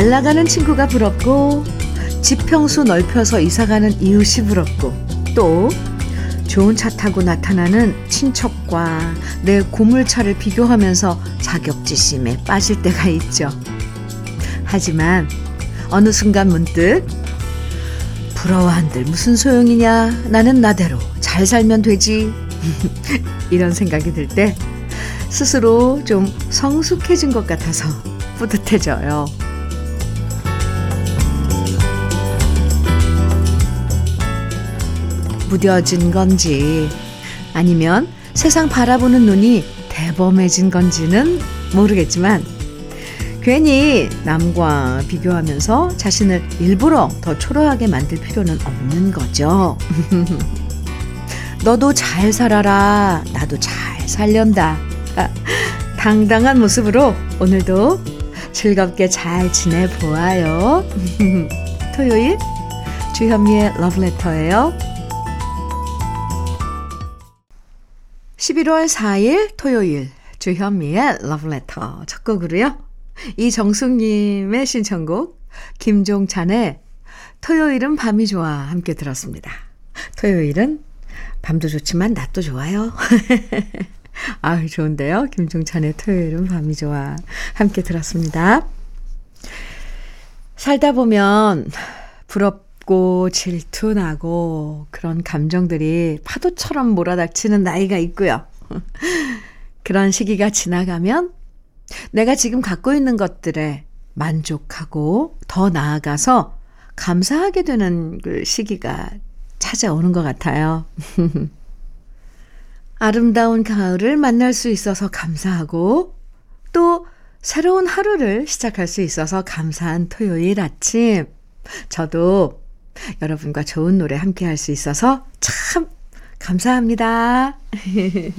잘 나가는 친구가 부럽고 지평수 넓혀서 이사가는 이웃이 부럽고 또 좋은 차 타고 나타나는 친척과 내 고물차를 비교하면서 자격지심에 빠질 때가 있죠. 하지만 어느 순간 문득 부러워한들 무슨 소용이냐 나는 나대로 잘 살면 되지 이런 생각이 들 때 스스로 좀 성숙해진 것 같아서 뿌듯해져요. 무뎌진 건지 아니면 세상 바라보는 눈이 대범해진 건지는 모르겠지만 괜히 남과 비교하면서 자신을 일부러 더 초라하게 만들 필요는 없는 거죠. 너도 잘 살아라. 나도 잘 살련다. 아, 당당한 모습으로 오늘도 즐겁게 잘 지내보아요. 토요일 주현미의 러브레터예요. 11월 4일 토요일 주현미의 러브레터 첫 곡으로요. 이정숙님의 신청곡 김종찬의 토요일은 밤이 좋아 함께 들었습니다. 토요일은 밤도 좋지만 낮도 좋아요. 아 좋은데요. 김종찬의 토요일은 밤이 좋아 함께 들었습니다. 살다 보면 부럽 고 질투나고 그런 감정들이 파도처럼 몰아닥치는 나이가 있고요. 그런 시기가 지나가면 내가 지금 갖고 있는 것들에 만족하고 더 나아가서 감사하게 되는 그 시기가 찾아오는 것 같아요. 아름다운 가을을 만날 수 있어서 감사하고 또 새로운 하루를 시작할 수 있어서 감사한 토요일 아침. 저도 여러분과 좋은 노래 함께 할 수 있어서 참 감사합니다.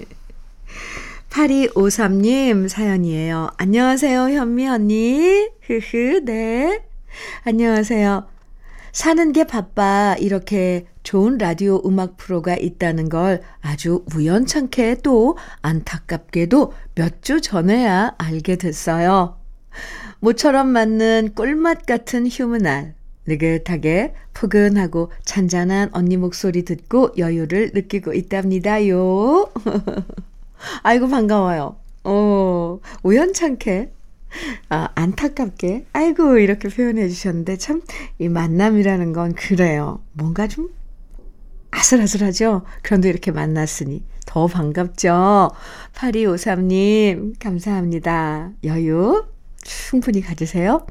8253님 사연이에요. 안녕하세요, 현미 언니. 흐흐, 네. 안녕하세요. 사는 게 바빠 이렇게 좋은 라디오 음악 프로가 있다는 걸 아주 우연찮게 또 안타깝게도 몇 주 전에야 알게 됐어요. 모처럼 맞는 꿀맛 같은 휴무날. 느긋하게 포근하고 잔잔한 언니 목소리 듣고 여유를 느끼고 있답니다요. 아이고 반가워요. 어, 우연찮게 아, 안타깝게 아이고 이렇게 표현해 주셨는데 참 이 만남이라는 건 그래요. 뭔가 좀 아슬아슬하죠? 그런데 이렇게 만났으니 더 반갑죠? 8253님, 감사합니다. 여유 충분히 가지세요.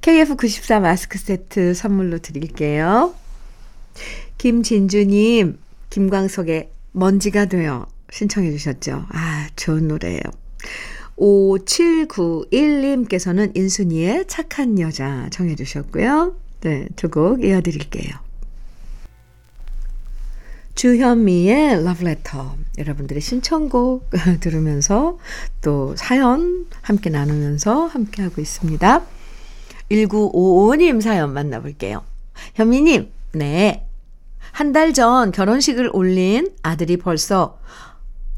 KF94 마스크 세트 선물로 드릴게요. 김진주님, 김광석의 먼지가 되어 신청해 주셨죠. 아, 좋은 노래예요. 5791님께서는 인순이의 착한 여자 정해 주셨고요. 네, 두 곡 이어드릴게요. 주현미의 러브레터 여러분들의 신청곡 들으면서 또 사연 함께 나누면서 함께 하고 있습니다. 1955님 사연 만나볼게요. 현미님, 네. 한 달 전 결혼식을 올린 아들이 벌써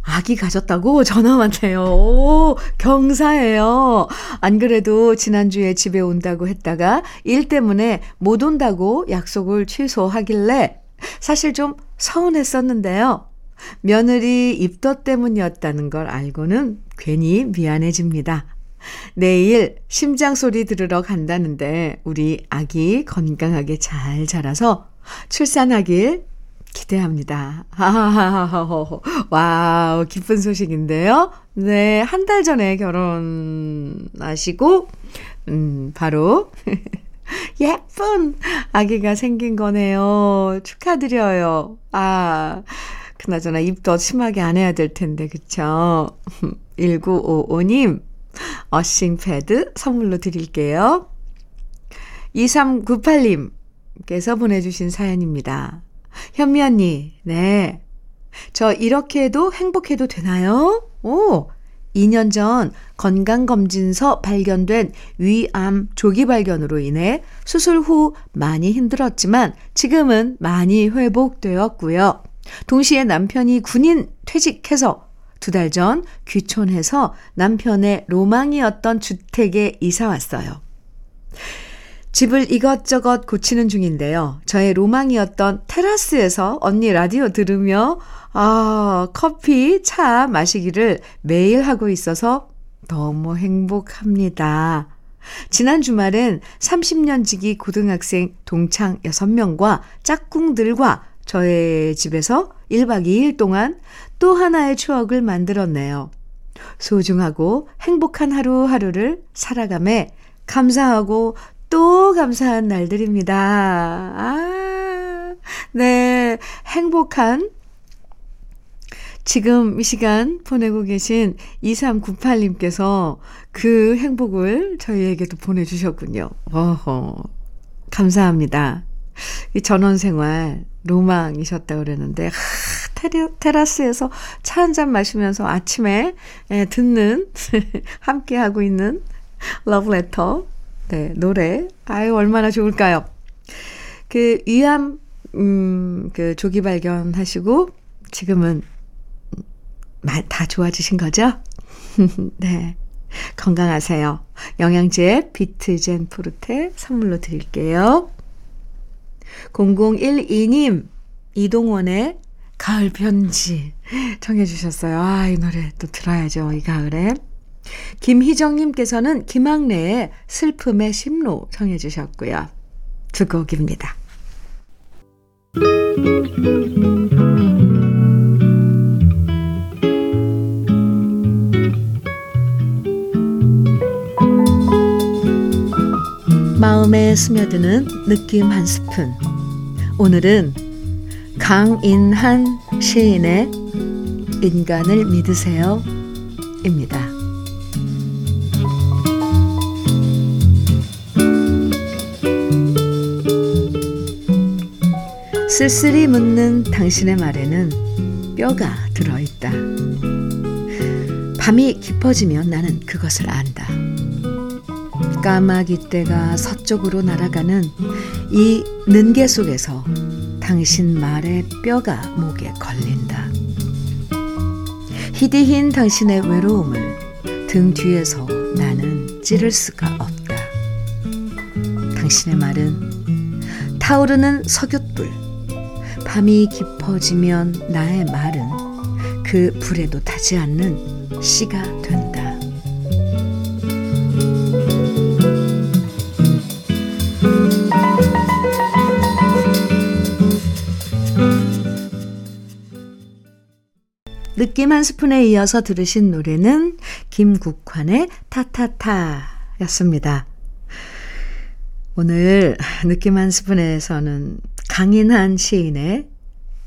아기 가졌다고 전화 왔네요. 오, 경사예요. 안 그래도 지난주에 집에 온다고 했다가 일 때문에 못 온다고 약속을 취소하길래 사실 좀 서운했었는데요. 며느리 입덧 때문이었다는 걸 알고는 괜히 미안해집니다. 내일 심장 소리 들으러 간다는데 우리 아기 건강하게 잘 자라서 출산하길 기대합니다. 와우, 기쁜 소식인데요. 네, 한 달 전에 결혼하시고, 음, 바로, 예쁜 아기가 생긴 거네요. 축하드려요. 아, 그나저나 입덧 심하게 안 해야 될 텐데, 그쵸? 1955님, earthing 패드 선물로 드릴게요. 2398님께서 보내주신 사연입니다. 현미 언니, 네. 저 이렇게 해도 행복해도 되나요? 오! 2년 전 건강검진서 발견된 위암 조기 발견으로 인해 수술 후 많이 힘들었지만 지금은 많이 회복되었고요. 동시에 남편이 군인 퇴직해서 두 달 전 귀촌해서 남편의 로망이었던 주택에 이사 왔어요. 집을 이것저것 고치는 중인데요. 저의 로망이었던 테라스에서 언니 라디오 들으며 아, 커피, 차 마시기를 매일 하고 있어서 너무 행복합니다. 지난 주말엔 30년 지기 고등학생 동창 6명과 짝꿍들과 저의 집에서 1박 2일 동안 또 하나의 추억을 만들었네요. 소중하고 행복한 하루하루를 살아감에 감사하고 또 감사한 날들입니다. 아, 네. 행복한 지금 이 시간 보내고 계신 2398님께서 그 행복을 저희에게도 보내주셨군요. 어허, 감사합니다. 이 전원 생활 로망이셨다 그랬는데, 하, 테라스에서 차 한 잔 마시면서 아침에 예, 듣는, 함께 하고 있는 러브레터 네, 노래. 아유, 얼마나 좋을까요? 그, 위암, 음, 그, 조기 발견하시고, 지금은 다 좋아지신 거죠? 네. 건강하세요. 영양제 비트젠 포르테 선물로 드릴게요. 0012님, 이동원의 가을 편지 청해 주셨어요. 아, 이 노래 또 들어야죠. 이 가을에. 김희정님께서는 김학래의 슬픔의 심로 청해 주셨고요. 두 곡입니다. 마음에 스며드는 느낌 한 스푼. 오늘은 강인한 시인의 인간을 믿으세요. 입니다. 쓸쓸히 묻는 당신의 말에는 뼈가 들어있다. 밤이 깊어지면 나는 그것을 안다. 까마귀 떼가 서쪽으로 날아가는 이 는개 속에서 당신 말의 뼈가 목에 걸린다. 희디흰 당신의 외로움을 등 뒤에서 나는 찌를 수가 없다. 당신의 말은 타오르는 석쑣불, 밤이 깊어지면 나의 말은 그 불에도 타지 않는 씨가 된다. 느낌 한 스푼에 이어서 들으신 노래는 김국환의 타타타 였습니다. 오늘 느낌 한 스푼에서는 강인한 시인의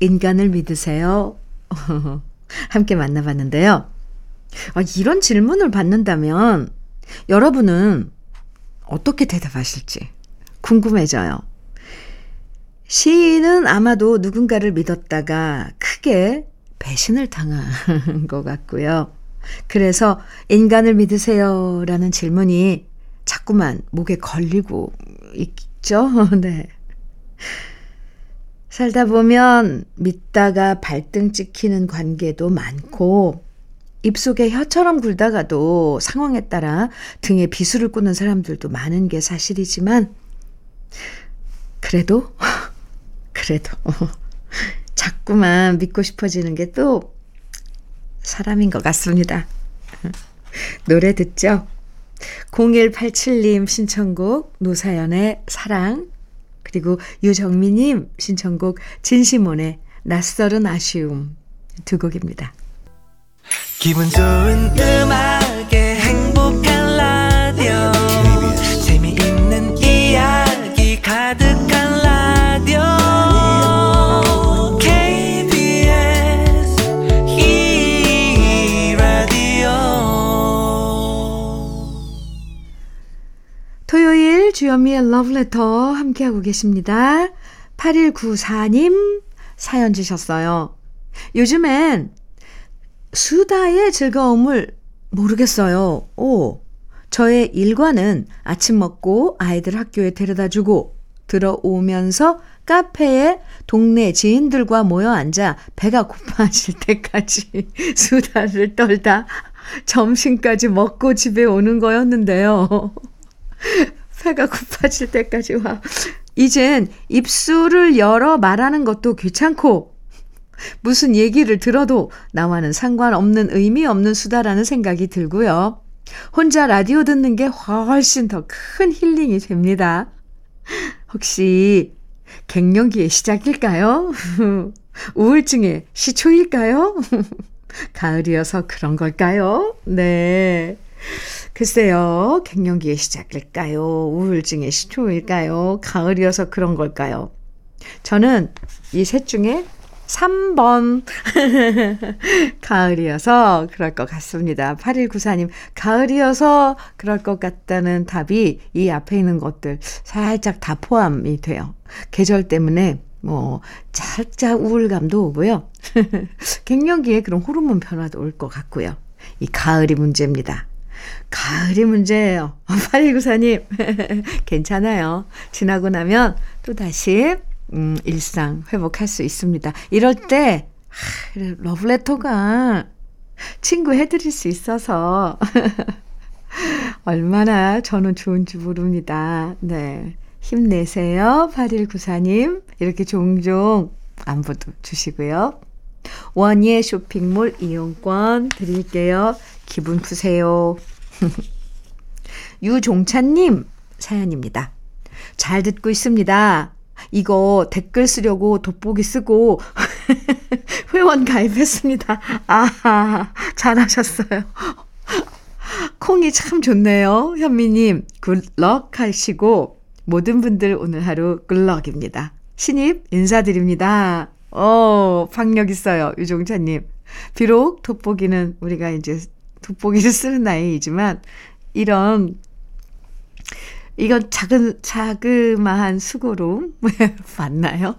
인간을 믿으세요. 함께 만나봤는데요. 아, 이런 질문을 받는다면 여러분은 어떻게 대답하실지 궁금해져요. 시인은 아마도 누군가를 믿었다가 크게 배신을 당한 것 같고요. 그래서 인간을 믿으세요? 라는 질문이 자꾸만 목에 걸리고 있죠. 네. 살다 보면 믿다가 발등 찍히는 관계도 많고, 입속에 혀처럼 굴다가도 상황에 따라 등에 비수를 꽂는 사람들도 많은 게 사실이지만, 그래도, 그래도, 자꾸만 믿고 싶어지는 게 또 사람인 것 같습니다. 노래 듣죠? 0187님 신청곡 노사연의 사랑 그리고 유정미님 신청곡 진시몬의 낯설은 아쉬움 두 곡입니다. 기분 좋은 음악 주현미의 러브레터 함께하고 계십니다. 8194님 사연 주셨어요. 요즘엔 수다의 즐거움을 모르겠어요. 오, 저의 일과는 아침 먹고 아이들 학교에 데려다 주고 들어오면서 카페에 동네 지인들과 모여 앉아 배가 고파질 때까지 수다를 떨다 점심까지 먹고 집에 오는 거였는데요. 배가 고파질 때까지 와. 이젠 입술을 열어 말하는 것도 귀찮고, 무슨 얘기를 들어도 나와는 상관없는 의미 없는 수다라는 생각이 들고요. 혼자 라디오 듣는 게 훨씬 더 큰 힐링이 됩니다. 혹시 갱년기의 시작일까요? 우울증의 시초일까요? 가을이어서 그런 걸까요? 네. 글쎄요, 갱년기의 시작일까요? 우울증의 시초일까요? 가을이어서 그런 걸까요? 저는 이 셋 중에 3번. 가을이어서 그럴 것 같습니다. 8194님, 가을이어서 그럴 것 같다는 답이 이 앞에 있는 것들 살짝 다 포함이 돼요. 계절 때문에 뭐, 살짝 우울감도 오고요. 갱년기에 그런 호르몬 변화도 올 것 같고요. 이 가을이 문제입니다. 가을이 문제예요. 8194님, 괜찮아요. 지나고 나면 또 다시 음, 일상 회복할 수 있습니다. 이럴 때, 하, 러브레터가 친구 해드릴 수 있어서 얼마나 저는 좋은지 모릅니다. 네. 힘내세요. 8194님. 이렇게 종종 안부도 주시고요. 원예 쇼핑몰 이용권 드릴게요. 기분 푸세요. 유종찬님 사연입니다. 잘 듣고 있습니다. 이거 댓글 쓰려고 돋보기 쓰고 회원 가입했습니다. 아, 잘하셨어요. 콩이 참 좋네요. 현미님, 굿럭 하시고, 모든 분들 오늘 하루 굿럭입니다. 신입 인사드립니다. 어, 박력 있어요. 유종찬님. 비록 돋보기는 우리가 이제 돋보기를 쓰는 나이이지만, 이런 이건 작은, 자그마한 수고로 맞나요?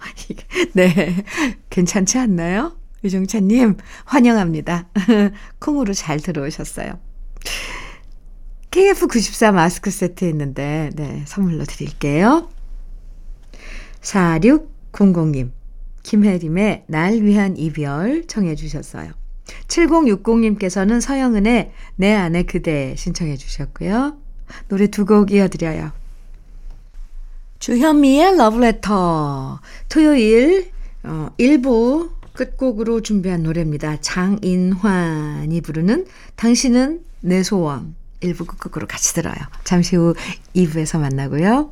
네. 괜찮지 않나요? 유종찬님, 환영합니다. 콩으로 잘 들어오셨어요. KF94 마스크 세트 있는데, 네, 선물로 드릴게요. 4600님, 김혜림의 날 위한 이별 청해 주셨어요. 7060님께서는 서영은의 내 안에 그대 신청해 주셨고요. 노래 두 곡 이어드려요. 주현미의 러브레터. 토요일 어, 1부 끝곡으로 준비한 노래입니다. 장인환이 부르는 당신은 내 소원. 1부 끝곡으로 같이 들어요. 잠시 후 2부에서 만나고요.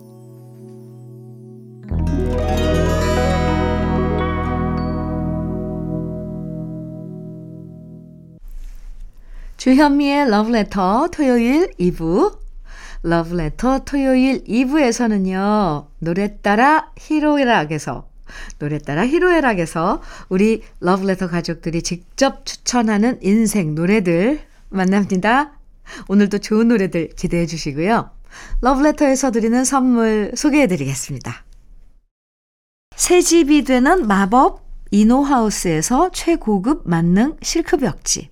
주현미의 러브레터 토요일 2부 러브레터 토요일 2부에서는요. 노래 따라 히로에락에서 노래 따라 히로에락에서 우리 러브레터 가족들이 직접 추천하는 인생 노래들 만납니다. 오늘도 좋은 노래들 기대해 주시고요. 러브레터에서 드리는 선물 소개해 드리겠습니다. 새 집이 되는 마법 이노하우스에서 최고급 만능 실크벽지.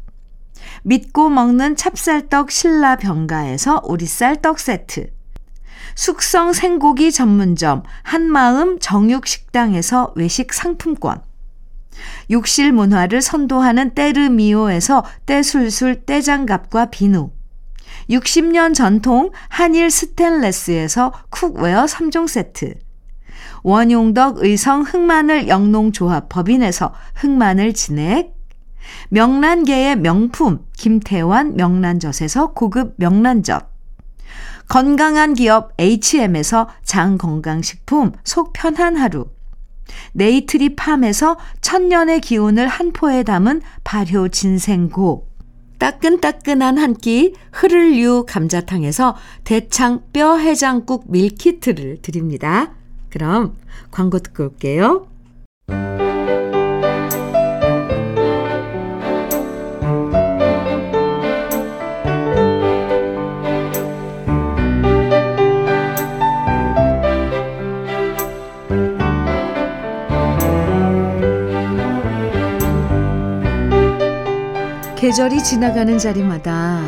믿고 먹는 찹쌀떡 신라 병가에서 오리쌀 떡 세트. 숙성 생고기 전문점 한마음 정육식당에서 외식 상품권. 욕실 문화를 선도하는 때르미오에서 때술술 때장갑과 비누. 60년 전통 한일 스텐레스에서 cookware 3종 세트. 원용덕 의성 흑마늘 영농조합 법인에서 흑마늘 진액. 명란계의 명품 김태환 명란젓에서 고급 명란젓. 건강한 기업 HM에서 장건강식품 속 편한 하루. 네이트리 팜에서 천년의 기운을 한 포에 담은 발효 진생고. 따끈따끈한 한 끼 흐를유 감자탕에서 대창 뼈 해장국 밀키트를 드립니다. 그럼 광고 듣고 올게요. 계절이 지나가는 자리마다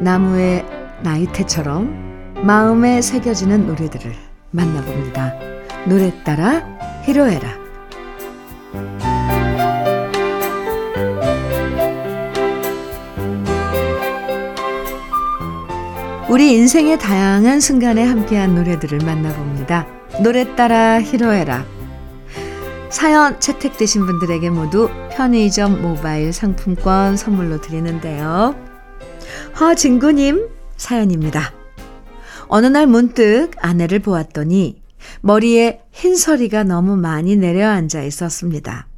나무의 나이테처럼 마음에 새겨지는 노래들을 만나봅니다. 노래 따라 히로에라. 우리 인생의 다양한 순간에 함께한 노래들을 만나봅니다. 노래 따라 히로에라. 사연 채택되신 분들에게 모두 편의점 모바일 상품권 선물로 드리는데요. 허진구님 사연입니다. 어느 날 문득 아내를 보았더니 머리에 흰 서리가 너무 많이 내려앉아 있었습니다.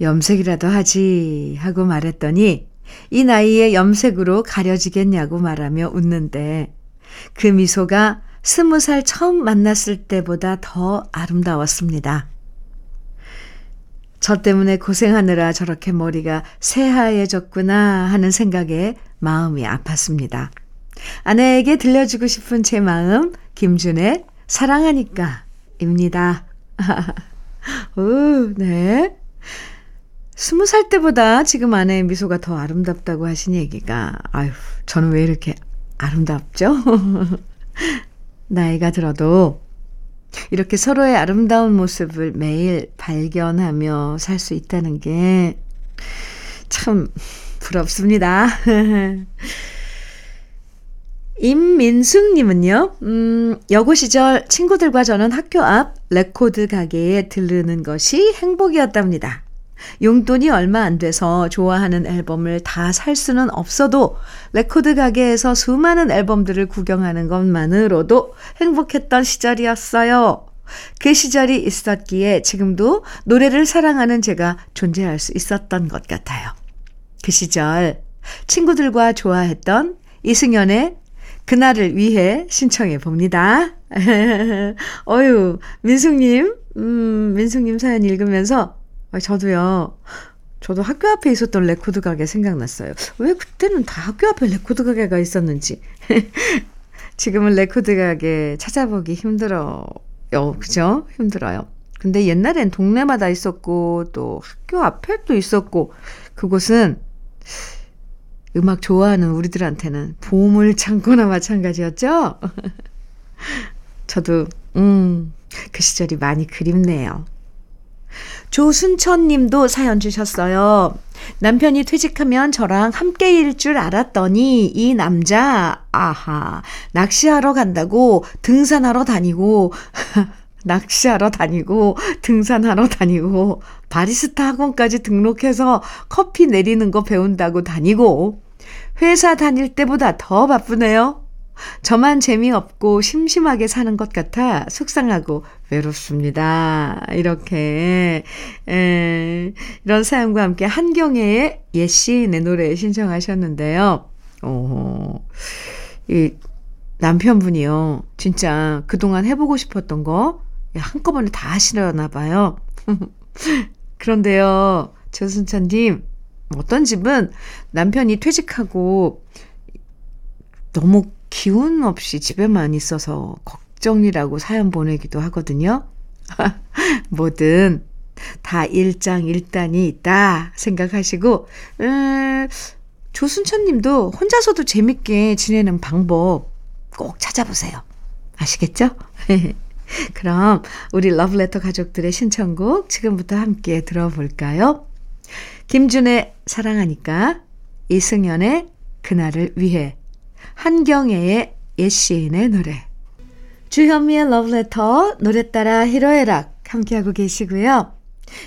염색이라도 하지 하고 말했더니 이 나이에 염색으로 가려지겠냐고 말하며 웃는데 그 미소가 스무 살 처음 만났을 때보다 더 아름다웠습니다. 저 때문에 고생하느라 저렇게 머리가 새하얘졌구나 하는 생각에 마음이 아팠습니다. 아내에게 들려주고 싶은 제 마음, 김준의 사랑하니까 입니다. 오, 네. 스무 살 때보다 지금 아내의 미소가 더 아름답다고 하신 얘기가, 아유, 저는 왜 이렇게 아름답죠? 나이가 들어도 이렇게 서로의 아름다운 모습을 매일 발견하며 살 수 있다는 게 참 부럽습니다. 임민숙님은요, 음, 여고 시절 친구들과 저는 학교 앞 레코드 가게에 들르는 것이 행복이었답니다. 용돈이 얼마 안 돼서 좋아하는 앨범을 다 살 수는 없어도 레코드 가게에서 수많은 앨범들을 구경하는 것만으로도 행복했던 시절이었어요. 그 시절이 있었기에 지금도 노래를 사랑하는 제가 존재할 수 있었던 것 같아요. 그 시절 친구들과 좋아했던 이승연의 그날을 위해 신청해 봅니다. 어유, 민숙님, 음, 민숙님 사연 읽으면서 아, 저도요. 저도 학교 앞에 있었던 레코드 가게 생각났어요. 왜 그때는 다 학교 앞에 레코드 가게가 있었는지. 지금은 레코드 가게 찾아보기 힘들어요. 그죠? 힘들어요. 근데 옛날엔 동네마다 있었고, 또 학교 앞에 또 있었고, 그곳은 음악 좋아하는 우리들한테는 보물 창고나 마찬가지였죠? 저도, 음, 그 시절이 많이 그립네요. 조순천 님도 사연 주셨어요. 남편이 퇴직하면 저랑 함께 일 줄 알았더니 이 남자, 아하, 낚시하러 간다고 등산하러 다니고, 낚시하러 다니고, 등산하러 다니고, 바리스타 학원까지 등록해서 커피 내리는 거 배운다고 다니고, 회사 다닐 때보다 더 바쁘네요. 저만 재미없고 심심하게 사는 것 같아 속상하고 외롭습니다. 이렇게, 에, 이런 사연과 함께 한경애의 예시내 노래 신청하셨는데요. 오, 이 남편분이요. 진짜 그동안 해보고 싶었던 거 한꺼번에 다 하시려나 봐요. 그런데요, 조순찬님, 어떤 집은 남편이 퇴직하고 너무 기운 없이 집에만 있어서 걱정이라고 사연 보내기도 하거든요. 뭐든 다 일장일단이 있다 생각하시고, 음, 조순천 님도 혼자서도 재밌게 지내는 방법 꼭 찾아보세요. 아시겠죠? 그럼 우리 러브레터 가족들의 신청곡 지금부터 함께 들어볼까요? 김준의 사랑하니까, 이승연의 그날을 위해, 한경애의 옛시인의 노래, 주현미의 러브레터 노래 따라 히로에락 함께하고 계시고요.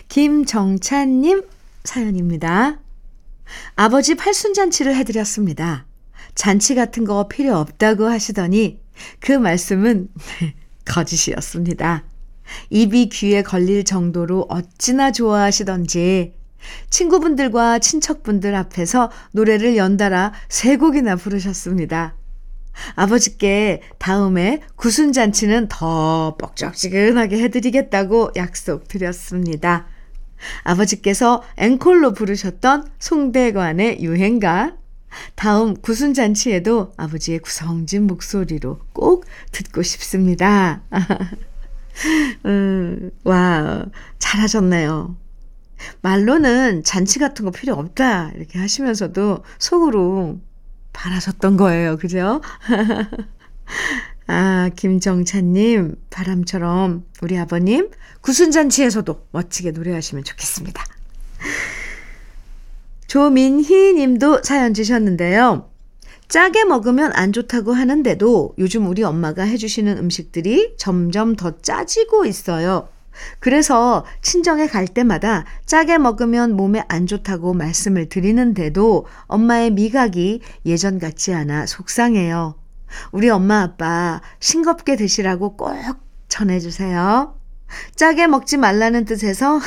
김정찬님 사연입니다. 아버지 팔순잔치를 해드렸습니다. 잔치 같은 거 필요 없다고 하시더니 그 말씀은 거짓이었습니다. 입이 귀에 걸릴 정도로 어찌나 좋아하시던지 친구분들과 친척분들 앞에서 노래를 연달아 세 곡이나 부르셨습니다. 아버지께 다음에 구순잔치는 더 뻑적지근하게 해드리겠다고 약속드렸습니다. 아버지께서 앵콜로 부르셨던 송대관의 유행가 다음 구순잔치에도 아버지의 구성진 목소리로 꼭 듣고 싶습니다. 음, 와, 잘하셨네요. 말로는 잔치 같은 거 필요 없다, 이렇게 하시면서도 속으로 바라셨던 거예요. 그죠? 아, 김정찬님, 바람처럼 우리 아버님 구순잔치에서도 멋지게 노래하시면 좋겠습니다. 조민희 님도 사연 주셨는데요. 짜게 먹으면 안 좋다고 하는데도 요즘 우리 엄마가 해주시는 음식들이 점점 더 짜지고 있어요. 그래서 친정에 갈 때마다 짜게 먹으면 몸에 안 좋다고 말씀을 드리는데도 엄마의 미각이 예전 같지 않아 속상해요. 우리 엄마 아빠 싱겁게 드시라고 꼭 전해주세요. 짜게 먹지 말라는 뜻에서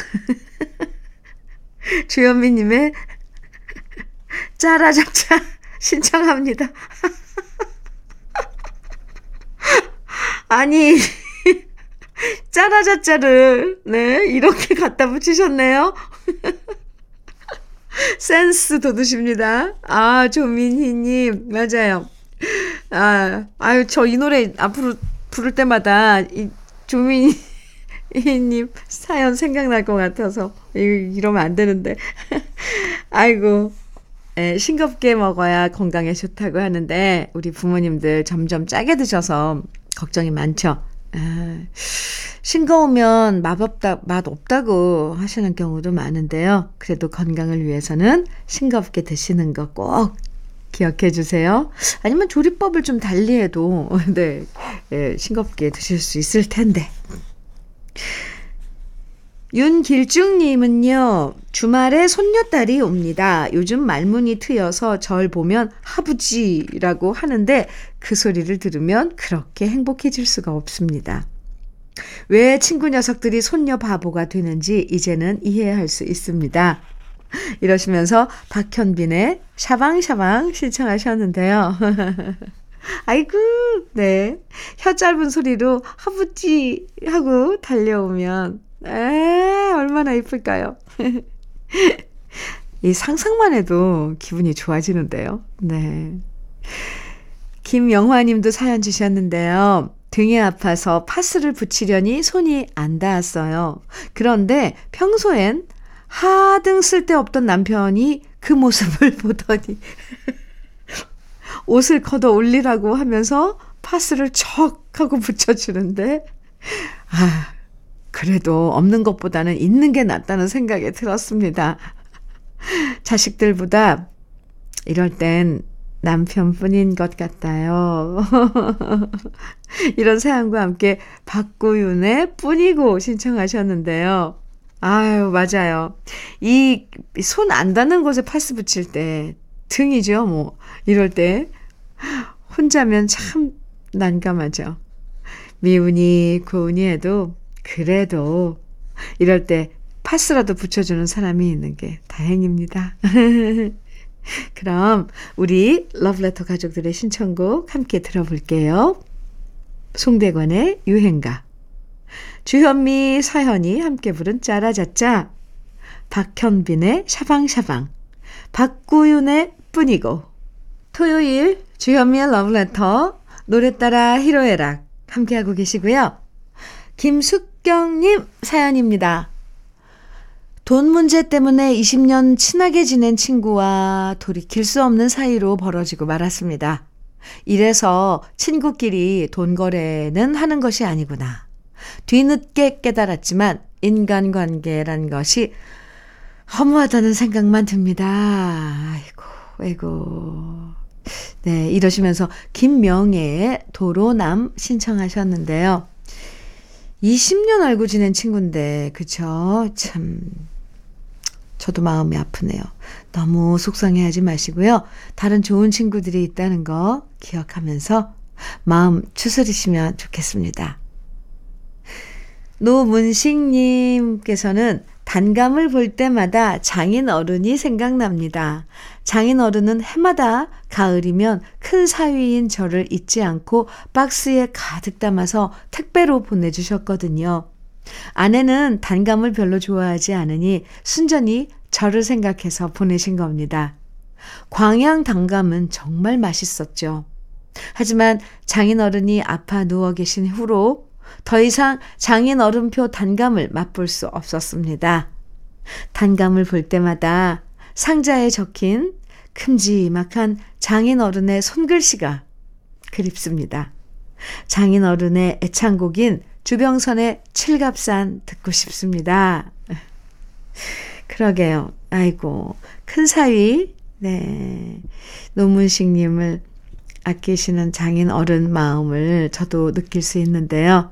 주현미님의 짜라자짜 신청합니다. 아니 짜라자짜를, 네, 이렇게 갖다 붙이셨네요. 센스 돋으십니다. 아, 조민희님, 맞아요. 아, 아유, 저 이 노래 앞으로 부를 때마다 이 조민희님 사연 생각날 것 같아서, 이러면 안 되는데. 아이고, 에, 싱겁게 먹어야 건강에 좋다고 하는데, 우리 부모님들 점점 짜게 드셔서 걱정이 많죠. 아, 싱거우면 맛없다, 맛 없다고 하시는 경우도 많은데요. 그래도 건강을 위해서는 싱겁게 드시는 거 꼭 기억해 주세요. 아니면 조리법을 좀 달리해도, 네, 예, 싱겁게 드실 수 있을 텐데. 윤길중님은요, 주말에 손녀딸이 옵니다. 요즘 말문이 트여서 절 보면 하부지라고 하는데 그 소리를 들으면 그렇게 행복해질 수가 없습니다. 왜 친구 녀석들이 손녀 바보가 되는지 이제는 이해할 수 있습니다. 이러시면서 박현빈의 샤방샤방 신청하셨는데요. 아이고, 네. 혀 짧은 소리로 하부지 하고 달려오면 에, 얼마나 이쁠까요? 이 상상만 해도 기분이 좋아지는데요. 네. 김영화 님도 사연 주셨는데요. 등이 아파서 파스를 붙이려니 손이 안 닿았어요. 그런데 평소엔 하등 쓸데없던 남편이 그 모습을 보더니 옷을 걷어 올리라고 하면서 파스를 척 하고 붙여주는데, 아, 그래도 없는 것보다는 있는 게 낫다는 생각이 들었습니다. 자식들보다 이럴 땐 남편뿐인 것 같아요. 이런 사연과 함께 박구윤의 뿐이고 신청하셨는데요. 아유, 맞아요. 이 손 안 닿는 곳에 파스 붙일 때 등이죠, 뭐. 이럴 때 혼자면 참 난감하죠. 미운이 고운이 해도 그래도 이럴 때 파스라도 붙여주는 사람이 있는 게 다행입니다. 그럼 우리 러브레터 가족들의 신청곡 함께 들어볼게요. 송대관의 유행가 주현미, 서현이 함께 부른 짜라자짜 박현빈의 샤방샤방 박구윤의 뿐이고 토요일 주현미의 러브레터 노래 따라 히로에락 함께하고 계시고요. 김숙 경님 사연입니다. 돈 문제 때문에 20년 친하게 지낸 친구와 돌이킬 수 없는 사이로 벌어지고 말았습니다. 이래서 친구끼리 돈 거래는 하는 것이 아니구나. 뒤늦게 깨달았지만 인간관계란 것이 허무하다는 생각만 듭니다. 아이고, 아이고. 네, 이러시면서 김명애의 도로남 신청하셨는데요. 20년 알고 지낸 친구인데, 그쵸? 참, 저도 마음이 아프네요. 너무 속상해 하지 마시고요. 다른 좋은 친구들이 있다는 거 기억하면서 마음 추스리시면 좋겠습니다. 노문식님께서는 단감을 볼 때마다 장인 어른이 생각납니다. 장인 어른은 해마다 가을이면 큰 사위인 저를 잊지 않고 박스에 가득 담아서 택배로 보내주셨거든요. 아내는 단감을 별로 좋아하지 않으니 순전히 저를 생각해서 보내신 겁니다. 광양 단감은 정말 맛있었죠. 하지만 장인 어른이 아파 누워 계신 후로 더 이상 장인 어른표 단감을 맛볼 수 없었습니다. 단감을 볼 때마다 상자에 적힌 큼지막한 장인 어른의 손글씨가 그립습니다. 장인 어른의 애창곡인 주병선의 칠갑산 듣고 싶습니다. 그러게요. 아이고, 큰 사위, 네. 노문식님을 아끼시는 장인 어른 마음을 저도 느낄 수 있는데요.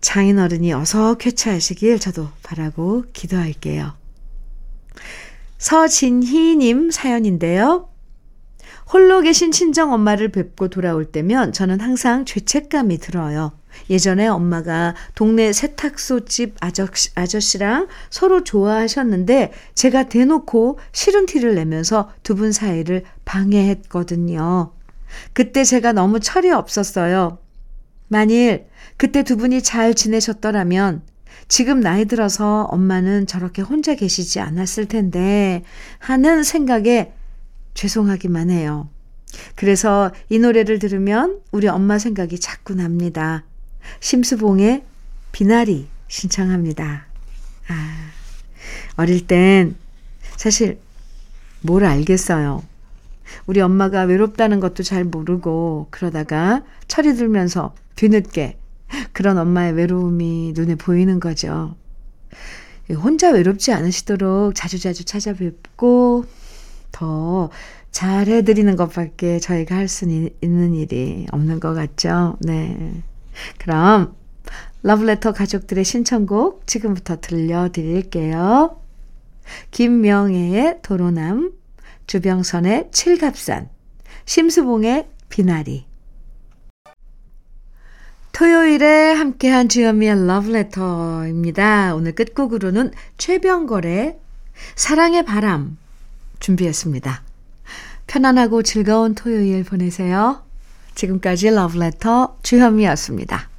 장인 어른이 어서 쾌차하시길 저도 바라고 기도할게요. 서진희님 사연인데요. 홀로 계신 친정 엄마를 뵙고 돌아올 때면 저는 항상 죄책감이 들어요. 예전에 엄마가 동네 세탁소 집 아저씨, 아저씨랑 서로 좋아하셨는데 제가 대놓고 싫은 티를 내면서 두 분 사이를 방해했거든요. 그때 제가 너무 철이 없었어요. 만일 그때 두 분이 잘 지내셨더라면 지금 나이 들어서 엄마는 저렇게 혼자 계시지 않았을 텐데 하는 생각에 죄송하기만 해요. 그래서 이 노래를 들으면 우리 엄마 생각이 자꾸 납니다. 심수봉의 비나리 신청합니다. 아, 어릴 땐 사실 뭘 알겠어요. 우리 엄마가 외롭다는 것도 잘 모르고 그러다가 철이 들면서 뒤늦게 그런 엄마의 외로움이 눈에 보이는 거죠. 혼자 외롭지 않으시도록 자주자주 찾아뵙고 더 잘해드리는 것밖에 저희가 할 수 있는 일이 없는 것 같죠. 네. 그럼 러브레터 가족들의 신청곡 지금부터 들려드릴게요. 김명애의 도로남, 주병선의 칠갑산, 심수봉의 비나리. 토요일에 함께한 주현미의 러브레터입니다. 오늘 끝곡으로는 최병걸의 사랑의 바람 준비했습니다. 편안하고 즐거운 토요일 보내세요. 지금까지 러브레터 주현미였습니다.